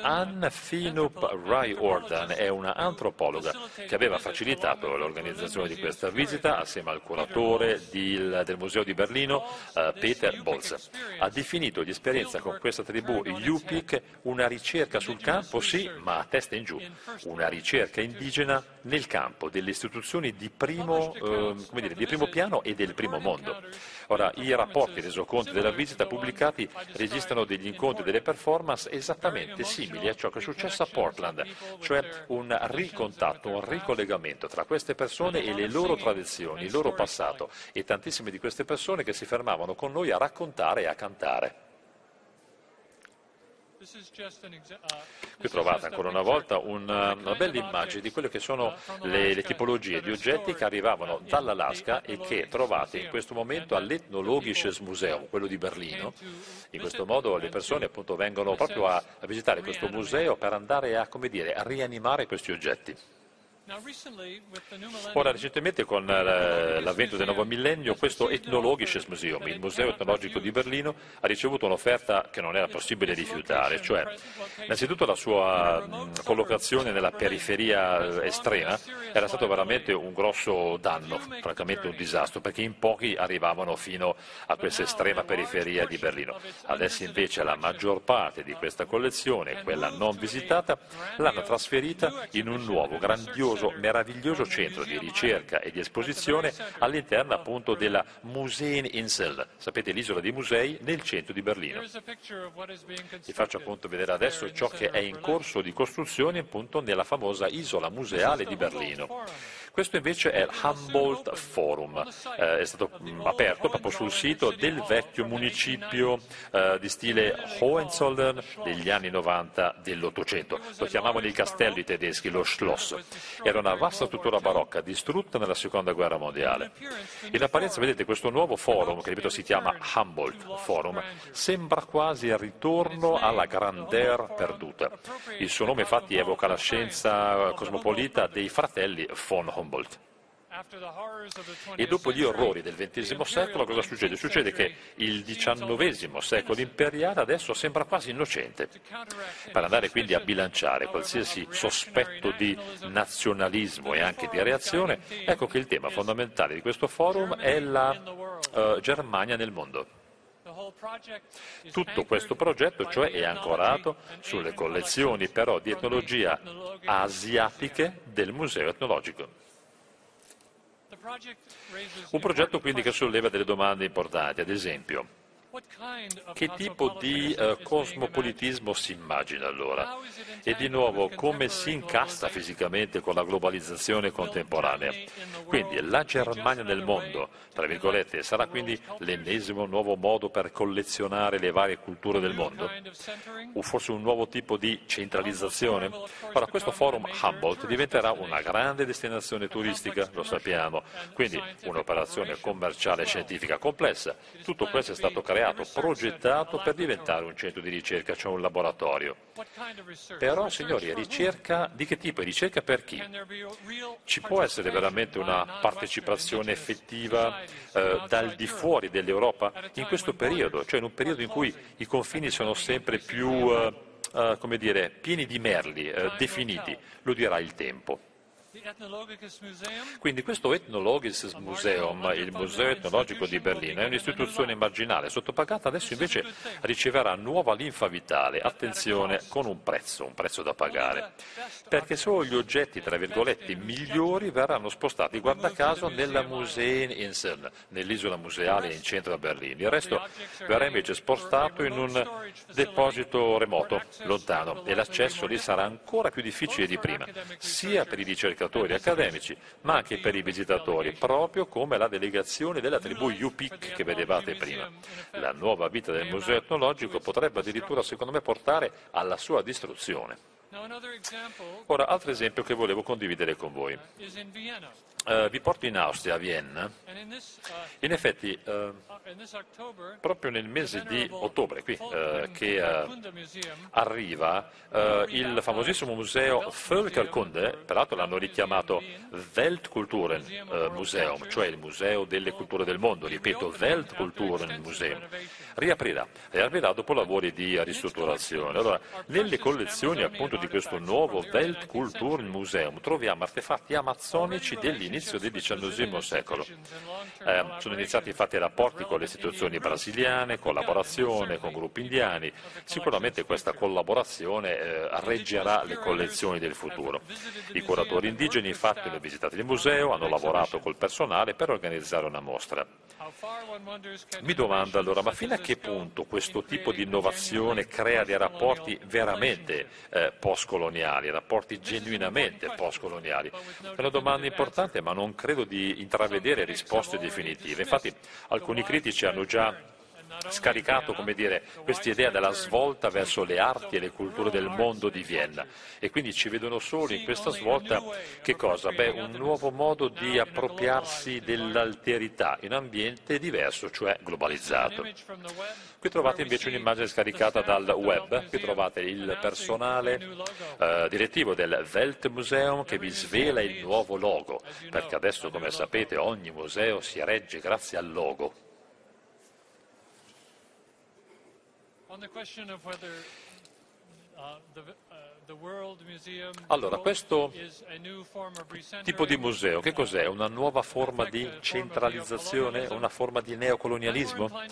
Anne Finup Rai Ordan è una antropologa che aveva facilitato l'organizzazione di questa visita assieme al curatore del Museo di Berlino, uh, Peter Bolz. Ha definito l'esperienza con questa tribù Yupik una ricerca sul campo, sì, ma a testa in giù, una ricerca indigena nel campo delle istituzioni di primo, eh, dire, di primo piano e del primo mondo. Ora, i rapporti resoconti della visita pubblicati registrano degli incontri e delle performance esattamente simili a ciò che è successo a Portland, cioè un ricontatto, un ricollegamento tra queste persone e le loro tradizioni, il loro passato e tantissime di queste persone che si fermavano con noi a raccontare e a cantare. Uh, Qui trovate ancora una volta una, una bella immagine di quelle che sono le, le, tipologie di oggetti che arrivavano dall'Alaska e che trovate in questo momento all'Ethnologisches Museum, quello di Berlino. In questo modo le persone appunto vengono proprio a, a visitare questo museo per andare a, dire, a rianimare questi oggetti. Ora, recentemente con eh, l'avvento del nuovo millennio, questo Ethnologisches Museum, il Museo etnologico di Berlino, ha ricevuto un'offerta che non era possibile rifiutare, cioè innanzitutto la sua collocazione nella periferia eh, estrema era stato veramente un grosso danno, francamente un disastro, perché in pochi arrivavano fino a questa estrema periferia di Berlino. Adesso invece la maggior parte di questa collezione, quella non visitata, l'hanno trasferita in un nuovo, grandioso meraviglioso, meraviglioso centro di ricerca e di esposizione all'interno appunto della Museeninsel, sapete l'isola dei musei nel centro di Berlino. Vi faccio appunto vedere adesso ciò che è in corso di costruzione appunto nella famosa isola museale di Berlino. Questo invece è il Humboldt Forum, eh, è stato mh, aperto proprio sul sito del vecchio municipio eh, di stile Hohenzollern degli anni 90 dell'Ottocento. Lo chiamavano il castello i tedeschi, lo Schloss. Era una vasta struttura barocca distrutta nella seconda guerra mondiale. In apparenza vedete questo nuovo forum, che ripeto si chiama Humboldt Forum, sembra quasi il ritorno alla grandeur perduta. Il suo nome infatti evoca la scienza cosmopolita dei fratelli von Humboldt. Humboldt. E dopo gli orrori del XX secolo cosa succede? Succede che il XIX secolo imperiale adesso sembra quasi innocente. Per andare quindi a bilanciare qualsiasi sospetto di nazionalismo e anche di reazione, ecco che il tema fondamentale di questo forum è la uh, Germania nel mondo. Tutto questo progetto cioè è ancorato sulle collezioni però di etnologia asiatiche del Museo etnologico. Un progetto quindi che solleva delle domande importanti, ad esempio, che tipo di uh, cosmopolitismo si immagina allora? E di nuovo, come si incasta fisicamente con la globalizzazione contemporanea? Quindi la Germania nel mondo, tra virgolette, sarà quindi l'ennesimo nuovo modo per collezionare le varie culture del mondo? O forse un nuovo tipo di centralizzazione? Ora, questo forum Humboldt diventerà una grande destinazione turistica, lo sappiamo, quindi un'operazione commerciale e scientifica complessa. Tutto questo è stato creato progettato per diventare un centro di ricerca, cioè un laboratorio. Però, signori, ricerca di che tipo? Ricerca per chi? Ci può essere veramente una partecipazione effettiva eh, dal di fuori dell'Europa in questo periodo, cioè in un periodo in cui i confini sono sempre più, eh, eh, come dire, pieni di merli, eh, definiti, lo dirà il tempo. Quindi questo Ethnologisches Museum, il Museo etnologico di Berlino, è un'istituzione marginale, sottopagata, adesso invece riceverà nuova linfa vitale, attenzione, con un prezzo, un prezzo da pagare, perché solo gli oggetti, tra virgolette, migliori verranno spostati, guarda caso, nella Museeninseln, nell'isola museale in centro a Berlino. Il resto verrà invece spostato in un deposito remoto, lontano, e l'accesso lì sarà ancora più difficile di prima, sia per i ricercatori ricercatori accademici, ma anche per i visitatori, proprio come la delegazione della tribù Yupik che vedevate prima. La nuova vita del museo etnologico potrebbe addirittura, secondo me, portare alla sua distruzione. Ora, altro esempio che volevo condividere con voi. Uh, vi porto in Austria, a Vienna. In effetti, uh, proprio nel mese di ottobre, qui, uh, che arriva il famosissimo museo Völkerkunde, peraltro l'hanno richiamato Weltkulturenmuseum, cioè il museo delle culture del mondo, ripeto, Weltkulturenmuseum, riaprirà, riaprirà dopo lavori di ristrutturazione. Allora, nelle collezioni appunto di questo nuovo Weltkulturmuseum troviamo artefatti amazzonici dell'inizio del XIX secolo. Eh, sono iniziati infatti rapporti con le istituzioni brasiliane, collaborazione con gruppi indiani. Sicuramente questa collaborazione eh, reggerà le collezioni del futuro. I curatori indigeni infatti hanno visitato il museo, hanno lavorato col personale per organizzare una mostra. Mi domando allora, ma fino a che punto questo tipo di innovazione crea dei rapporti veramente eh, postcoloniali, rapporti genuinamente postcoloniali? È una domanda importante, ma non credo di intravedere risposte definitive. Infatti alcuni critici hanno già scaricato questa idea della svolta verso le arti e le culture del mondo di Vienna e quindi ci vedono solo in questa svolta? Beh, un nuovo modo di appropriarsi dell'alterità in un ambiente diverso, cioè globalizzato. Qui trovate invece un'immagine scaricata dal web, qui trovate il personale eh, direttivo del Weltmuseum che vi svela il nuovo logo, perché adesso come sapete ogni museo si regge grazie al logo. On the question of whether uh, the, allora, questo tipo di museo, che cos'è? Una nuova forma di centralizzazione, una forma di neocolonialismo?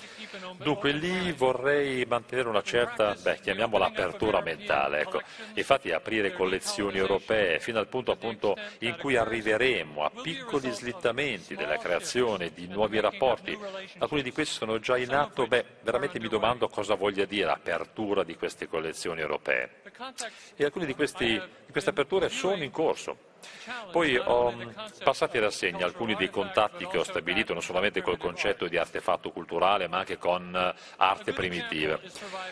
Dunque, lì vorrei mantenere una certa, beh, chiamiamola apertura mentale, ecco. Infatti aprire collezioni europee fino al punto appunto in cui arriveremo a piccoli slittamenti della creazione di nuovi rapporti, alcuni di questi sono già in atto, beh, veramente mi domando cosa voglia dire apertura di queste collezioni europee. E alcune di, questi, di queste aperture sono in corso. Poi ho passato in rassegna alcuni dei contatti che ho stabilito non solamente col concetto di artefatto culturale ma anche con eh, arte primitiva.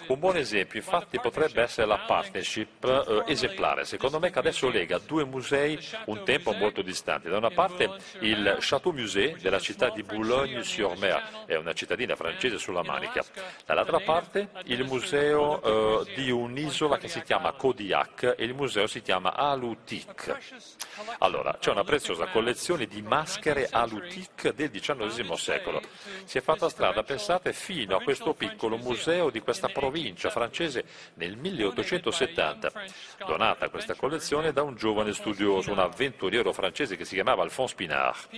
Un buon esempio infatti potrebbe essere la partnership eh, esemplare, secondo me che adesso lega due musei un tempo molto distanti. Da una parte il Château Musée della città di Boulogne-sur-Mer, è una cittadina francese sulla Manica. Dall'altra parte il museo eh, di un'isola che si chiama Kodiak e il museo si chiama Alutik. Allora, c'è una preziosa collezione di maschere alutic del XIX secolo. Si è fatta strada, pensate, fino a questo piccolo museo di questa provincia francese nel 1870, donata questa collezione da un giovane studioso, un avventuriero francese che si chiamava Alphonse Pinard.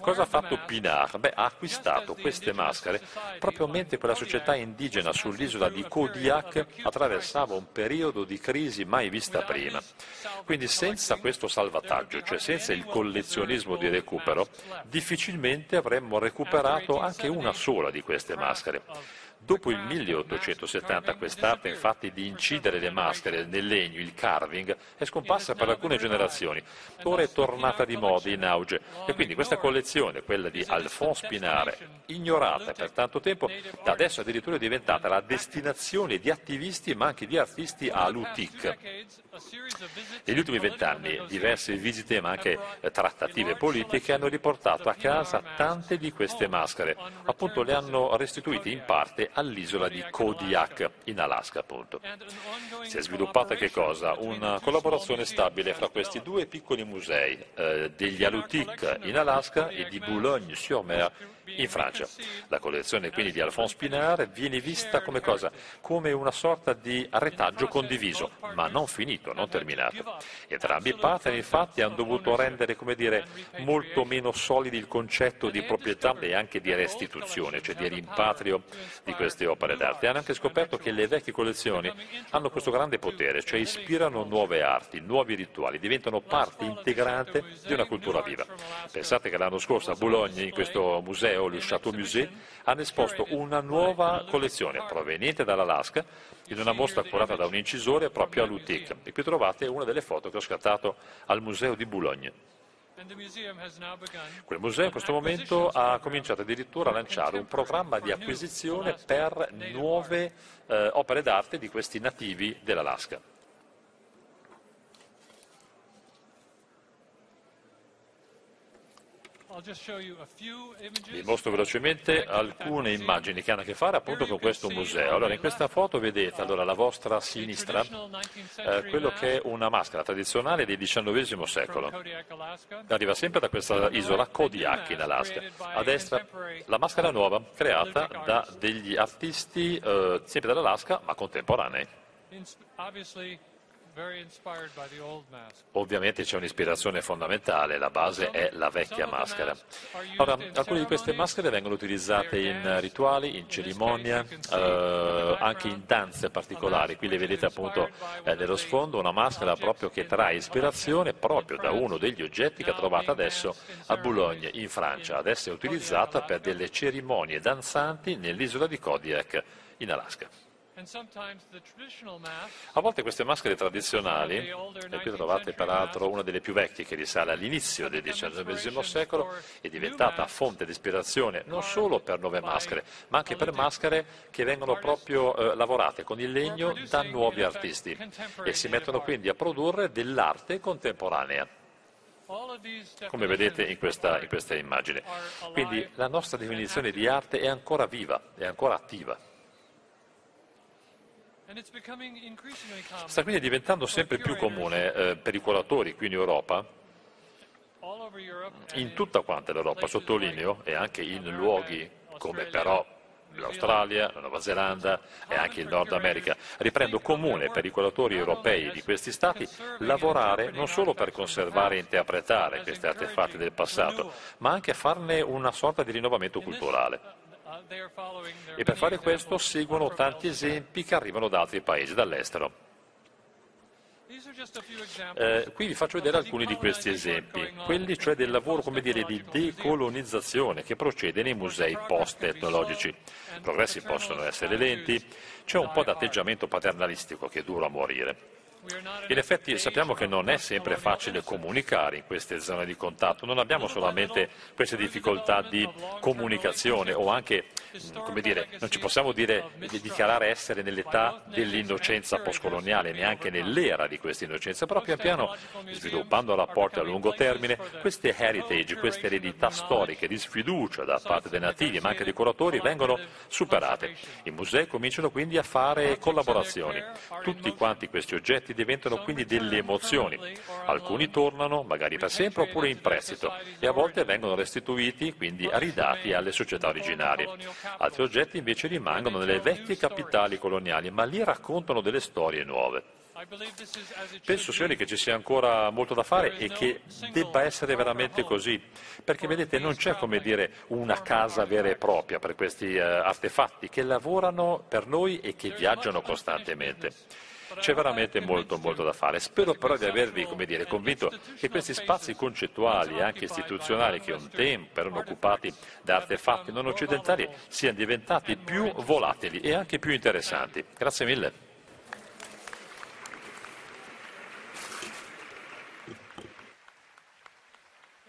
Cosa ha fatto Pinard? Beh, ha acquistato queste maschere proprio mentre quella società indigena sull'isola di Kodiak attraversava un periodo di crisi mai vista prima. Quindi senza questo salvataggio, cioè senza il collezionismo di recupero, difficilmente avremmo recuperato anche una sola di queste maschere. Dopo il 1870 quest'arte infatti di incidere le maschere nel legno, il carving, è scomparsa per alcune generazioni. Ora è tornata di moda, in auge. E quindi questa collezione, quella di Alphonse Pinare, ignorata per tanto tempo, da adesso addirittura è diventata la destinazione di attivisti ma anche di artisti a Lutic. Negli ultimi vent'anni diverse visite ma anche trattative politiche hanno riportato a casa tante di queste maschere. Appunto le hanno restituite in parte all'isola di Kodiak, in Alaska appunto. Si è sviluppata? Una collaborazione stabile fra questi due piccoli musei, eh, degli Alutic in Alaska e di Boulogne-sur-Mer in Francia. La collezione quindi di Alphonse Pinard viene vista come cosa? Come una sorta di retaggio condiviso, ma non finito, non terminato. Entrambi i partner infatti hanno dovuto rendere, come dire, molto meno solidi il concetto di proprietà e anche di restituzione, cioè di rimpatrio di queste opere d'arte. Hanno anche scoperto che le vecchie collezioni hanno questo grande potere, cioè ispirano nuove arti, nuovi rituali, diventano parte integrante di una cultura viva. Pensate che l'anno scorso a Bologna, in questo museo, le Chateau Musée, hanno esposto una nuova collezione proveniente dall'Alaska in una mostra curata da un incisore proprio a Lutic. E qui trovate una delle foto che ho scattato al museo di Boulogne. Quel museo in questo momento ha cominciato addirittura a lanciare un programma di acquisizione per nuove eh, opere d'arte di questi nativi dell'Alaska. Vi mostro velocemente alcune immagini che hanno a che fare appunto con questo museo. Allora, in questa foto vedete allora, alla vostra sinistra eh, quello che è una maschera tradizionale del XIX secolo. Arriva sempre da questa isola Kodiak in Alaska. A destra la maschera nuova creata da degli artisti eh, sempre dall'Alaska ma contemporanei. Ovviamente c'è un'ispirazione fondamentale, la base è la vecchia maschera. Ora, alcune di queste maschere vengono utilizzate in rituali, in cerimonia, eh, anche in danze particolari. Qui le vedete appunto eh, nello sfondo, una maschera proprio che trae ispirazione proprio da uno degli oggetti che ha trovato adesso a Boulogne, in Francia. Adesso è utilizzata per delle cerimonie danzanti nell'isola di Kodiak, in Alaska. A volte queste maschere tradizionali, e qui trovate peraltro una delle più vecchie che risale all'inizio del XIX secolo, è diventata fonte di ispirazione non solo per nuove maschere, ma anche per maschere che vengono proprio eh, lavorate con il legno da nuovi artisti e si mettono quindi a produrre dell'arte contemporanea come vedete in questa, in questa immagine. Quindi la nostra definizione di arte è ancora viva, è ancora attiva. Sta quindi diventando sempre più comune eh, per i curatori qui in Europa, in tutta quanta l'Europa, sottolineo, e anche in luoghi come però l'Australia, la Nuova Zelanda e anche il Nord America. Riprendo comune per i curatori europei di questi stati lavorare non solo per conservare e interpretare questi artefatti del passato, ma anche farne una sorta di rinnovamento culturale. E per fare questo seguono tanti esempi che arrivano da altri paesi, dall'estero. Eh, qui vi faccio vedere alcuni di questi esempi, quelli cioè del lavoro dire, di decolonizzazione che procede nei musei post-tecnologici. I progressi possono essere lenti, c'è un po' d'atteggiamento paternalistico che dura a morire. In effetti sappiamo che non è sempre facile comunicare in queste zone di contatto, non abbiamo solamente queste difficoltà di comunicazione o anche, come dire, non ci possiamo dire di dichiarare essere nell'età dell'innocenza postcoloniale, neanche nell'era di questa innocenza, però pian piano sviluppando rapporti a lungo termine, queste heritage, queste eredità storiche di sfiducia da parte dei nativi ma anche dei curatori vengono superate. I musei cominciano quindi a fare collaborazioni. Tutti quanti questi oggetti oggetti diventano quindi delle emozioni. Alcuni tornano, magari per sempre, oppure in prestito e a volte vengono restituiti, quindi ridati alle società originarie. Altri oggetti invece rimangono nelle vecchie capitali coloniali, ma lì raccontano delle storie nuove. Penso, signori, che ci sia ancora molto da fare e che debba essere veramente così, perché vedete non c'è come dire una casa vera e propria per questi uh, artefatti che lavorano per noi e che viaggiano costantemente. C'è veramente molto, molto da fare. Spero però di avervi dire, convinto che questi spazi concettuali e anche istituzionali che un tempo erano occupati da artefatti non occidentali siano diventati più volatili e anche più interessanti. Grazie mille.